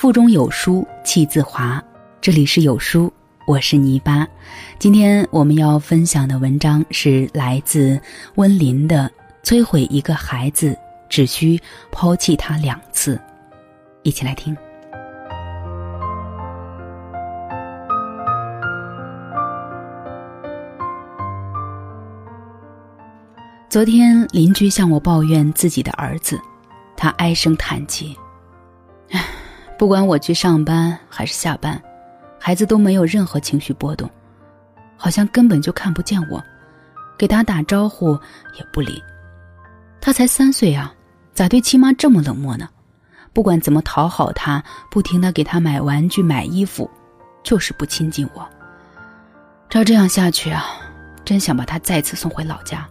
腹中有书气自华。这里是有书，我是泥巴。今天我们要分享的文章是来自温林的《摧毁一个孩子只需抛弃他两次》，一起来听。昨天邻居向我抱怨自己的儿子，他唉声叹气：“，不管我去上班还是下班，孩子都没有任何情绪波动，好像根本就看不见我，给他打招呼也不理。他才三岁啊，咋对亲妈这么冷漠呢？不管怎么讨好他，不停的给他买玩具、买衣服，就是不亲近我。照这样下去啊，真想把他再次送回老家。”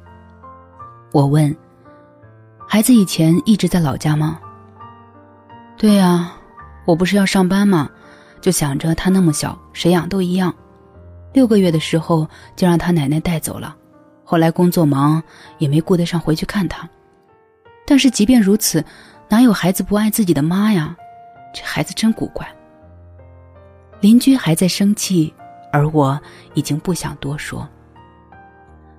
我问：“孩子以前一直在老家吗？”“对呀，我不是要上班吗？就想着他那么小，谁养都一样。六个月的时候就让他奶奶带走了，后来工作忙也没顾得上回去看他。但是即便如此，哪有孩子不爱自己的妈呀？这孩子真古怪。”邻居还在生气，而我已经不想多说。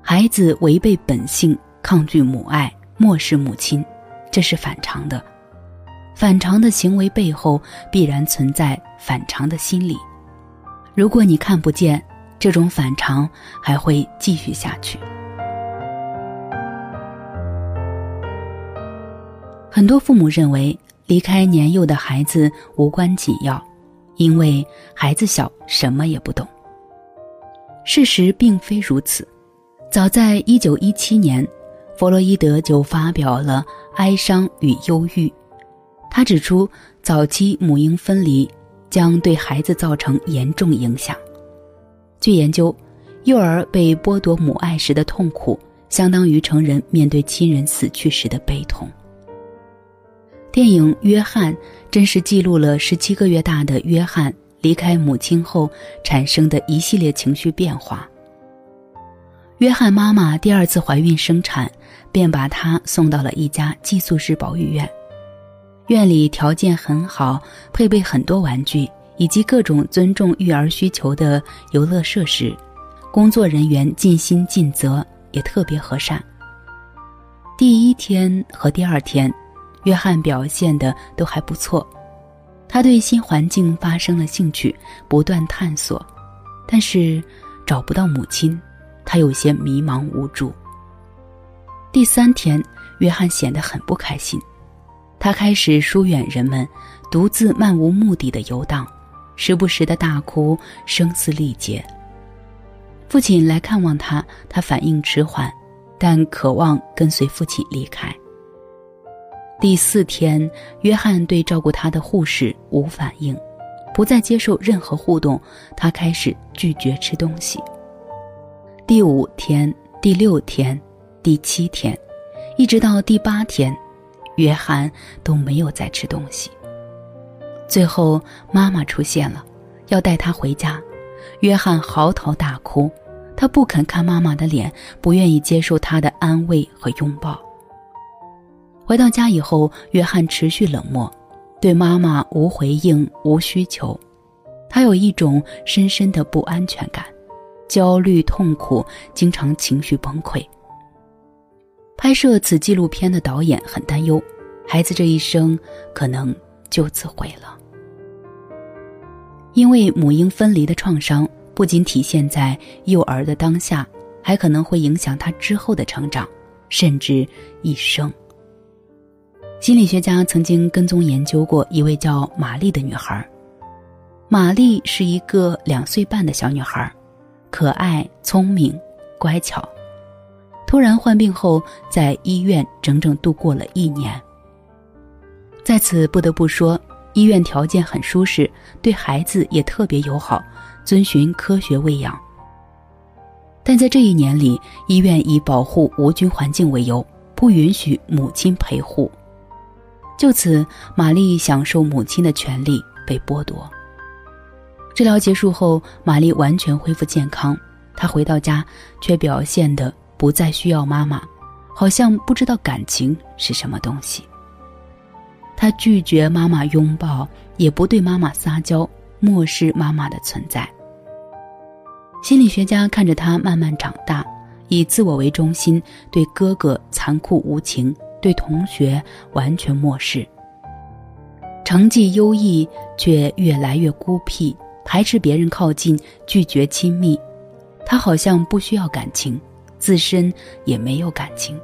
孩子违背本性。抗拒母爱，漠视母亲，这是反常的。反常的行为背后必然存在反常的心理。如果你看不见这种反常，还会继续下去。很多父母认为离开年幼的孩子无关紧要，因为孩子小，什么也不懂。事实并非如此。早在一九一七年。弗洛伊德就发表了《哀伤与忧郁》，他指出，早期母婴分离将对孩子造成严重影响。据研究，幼儿被剥夺母爱时的痛苦，相当于成人面对亲人死去时的悲痛。电影《约翰》真实记录了十七个月大的约翰离开母亲后产生的一系列情绪变化。约翰妈妈第二次怀孕生产，便把他送到了一家寄宿式保育院。院里条件很好，配备很多玩具以及各种尊重育儿需求的游乐设施，工作人员尽心尽责，也特别和善。第一天和第二天，约翰表现的都还不错，他对新环境发生了兴趣，不断探索，但是找不到母亲。他有些迷茫无助。第三天，约翰显得很不开心，他开始疏远人们，独自漫无目的的游荡，时不时的大哭，声嘶力竭。父亲来看望他，他反应迟缓，但渴望跟随父亲离开。第四天，约翰对照顾他的护士无反应，不再接受任何互动，他开始拒绝吃东西。第五天、第六天、第七天，一直到第八天，约翰都没有再吃东西。最后，妈妈出现了，要带他回家。约翰嚎啕大哭，他不肯看妈妈的脸，不愿意接受她的安慰和拥抱。回到家以后，约翰持续冷漠，对妈妈无回应、无需求，他有一种深深的不安全感。焦虑、痛苦，经常情绪崩溃。拍摄此纪录片的导演很担忧，孩子这一生可能就此毁了。因为母婴分离的创伤不仅体现在幼儿的当下，还可能会影响他之后的成长，甚至一生。心理学家曾经跟踪研究过一位叫玛丽的女孩，玛丽是一个两岁半的小女孩。可爱、聪明、乖巧，突然患病后，在医院整整度过了一年。在此不得不说，医院条件很舒适，对孩子也特别友好，遵循科学喂养。但在这一年里，医院以保护无菌环境为由，不允许母亲陪护，就此，玛丽享受母亲的权利被剥夺。治疗结束后，玛丽完全恢复健康。她回到家，却表现的不再需要妈妈，好像不知道感情是什么东西。他拒绝妈妈拥抱，也不对妈妈撒娇，漠视妈妈的存在。心理学家看着他慢慢长大，以自我为中心，对哥哥残酷无情，对同学完全漠视。成绩优异却越来越孤僻，排斥别人靠近，拒绝亲密。他好像不需要感情，自身也没有感情。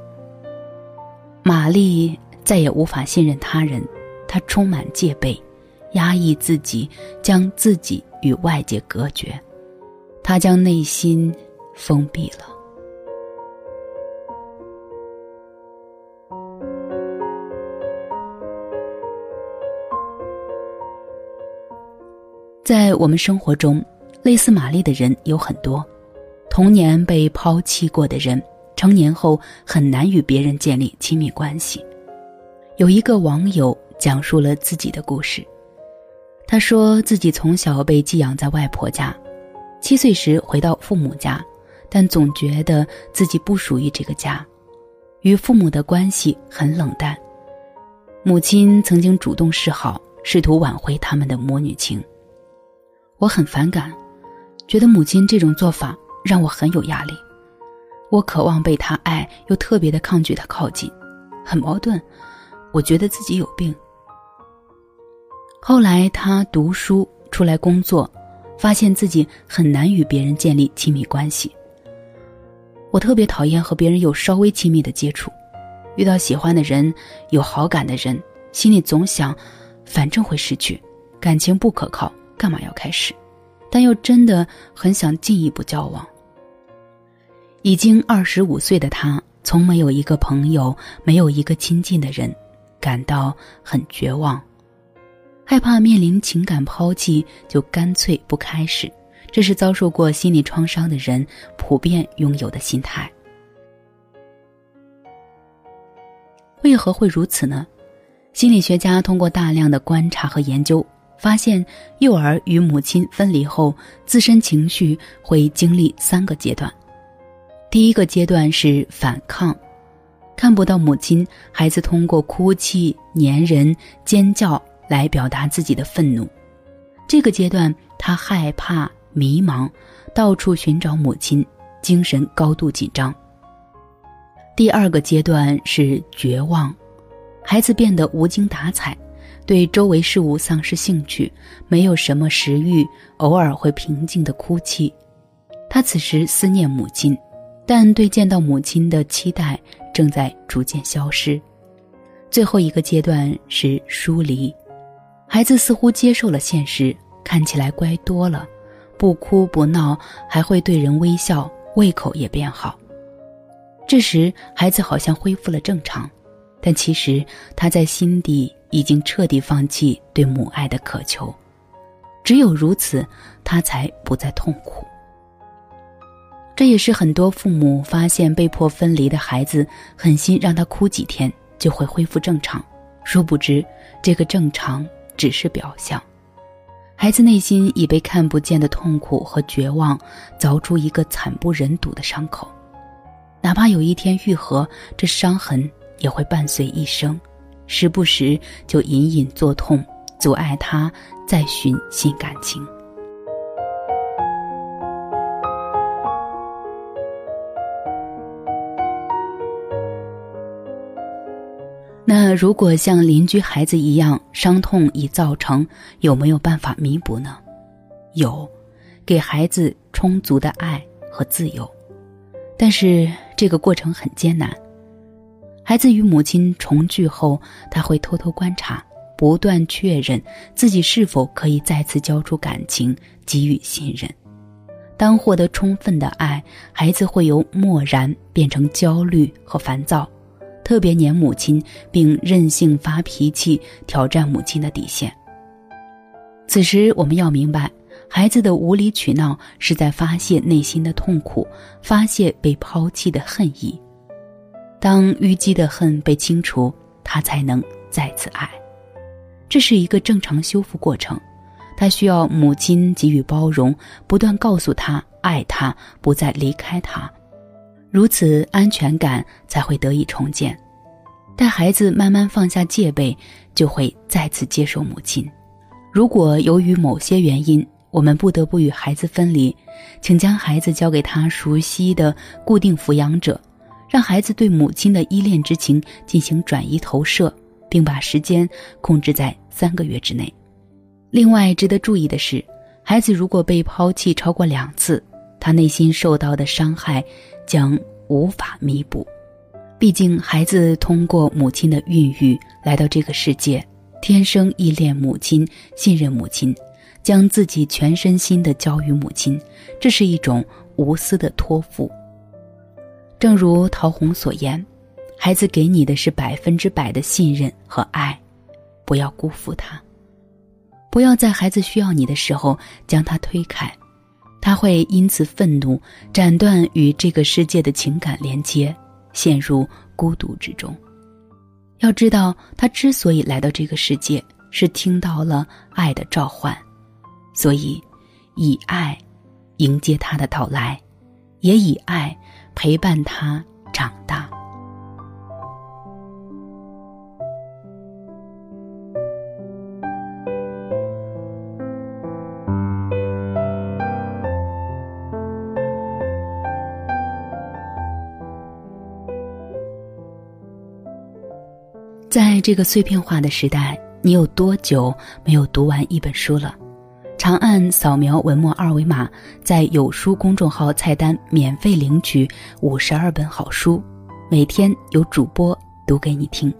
玛丽。再也无法信任他人，她充满戒备，压抑自己，将自己与外界隔绝，她将内心封闭了。在我们生活中，类似玛丽的人有很多，童年被抛弃过的人，成年后很难与别人建立亲密关系。有一个网友讲述了自己的故事，他说自己从小被寄养在外婆家，七岁时回到父母家，但总觉得自己不属于这个家，与父母的关系很冷淡。母亲曾经主动示好，试图挽回他们的母女情。我很反感，觉得母亲这种做法让我很有压力。我渴望被他爱，又特别的抗拒他靠近，很矛盾。我觉得自己有病。后来他读书出来工作，发现自己很难与别人建立亲密关系。我特别讨厌和别人有稍微亲密的接触，遇到喜欢的人、有好感的人，心里总想，反正会失去，感情不可靠，干嘛要开始？但又真的很想进一步交往。已经二十五岁的他，从没有一个朋友，没有一个亲近的人。感到很绝望，害怕面临情感抛弃，就干脆不开始。这是遭受过心理创伤的人普遍拥有的心态。为何会如此呢？心理学家通过大量的观察和研究，发现幼儿与母亲分离后，自身情绪会经历三个阶段。第一个阶段是反抗。看不到母亲，孩子通过哭泣、粘人、尖叫来表达自己的愤怒。这个阶段，他害怕、迷茫，到处寻找母亲，精神高度紧张。第二个阶段是绝望，孩子变得无精打采，对周围事物丧失兴趣，没有什么食欲，偶尔会平静的哭泣。他此时思念母亲，但对见到母亲的期待。正在逐渐消失，最后一个阶段是疏离，孩子似乎接受了现实，看起来乖多了，不哭不闹，还会对人微笑，胃口也变好。这时，孩子好像恢复了正常，但其实他在心底已经彻底放弃对母爱的渴求，只有如此，他才不再痛苦。这也是很多父母发现被迫分离的孩子，狠心让他哭几天就会恢复正常，殊不知这个正常只是表象，孩子内心已被看不见的痛苦和绝望凿出一个惨不忍睹的伤口，哪怕有一天愈合，这伤痕也会伴随一生，时不时就隐隐作痛，阻碍他再寻新感情。那如果像邻居孩子一样，伤痛已造成，有没有办法弥补呢？有，给孩子充足的爱和自由，但是这个过程很艰难。孩子与母亲重聚后，他会偷偷观察，不断确认自己是否可以再次交出感情，给予信任。当获得充分的爱，孩子会由漠然变成焦虑和烦躁。特别黏母亲，并任性发脾气，挑战母亲的底线。此时，我们要明白，孩子的无理取闹是在发泄内心的痛苦，发泄被抛弃的恨意。当淤积的恨被清除，他才能再次爱。这是一个正常修复过程，他需要母亲给予包容，不断告诉他爱他，不再离开他。如此，安全感才会得以重建。待孩子慢慢放下戒备，就会再次接受母亲。如果由于某些原因，我们不得不与孩子分离，请将孩子交给他熟悉的固定抚养者，让孩子对母亲的依恋之情进行转移投射，并把时间控制在三个月之内。另外，值得注意的是，孩子如果被抛弃超过两次，他内心受到的伤害将无法弥补。毕竟，孩子通过母亲的孕育来到这个世界。天生依恋母亲，信任母亲，将自己全身心的交予母亲，这是一种无私的托付。正如陶虹所言，孩子给你的是百分之百的信任和爱，不要辜负他，不要在孩子需要你的时候将他推开，他会因此愤怒，斩断与这个世界的情感连接，陷入孤独之中。要知道，他之所以来到这个世界，是听到了爱的召唤，所以以爱迎接他的到来，也以爱陪伴他长大。在这个碎片化的时代，你有多久没有读完一本书了？长按扫描文末二维码，在有书公众号菜单免费领取五十二本好书，每天有主播读给你听。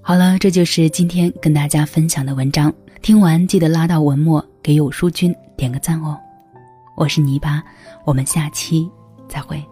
好了，这就是今天跟大家分享的文章。听完记得拉到文末给有书君点个赞哦。我是泥巴，我们下期再会。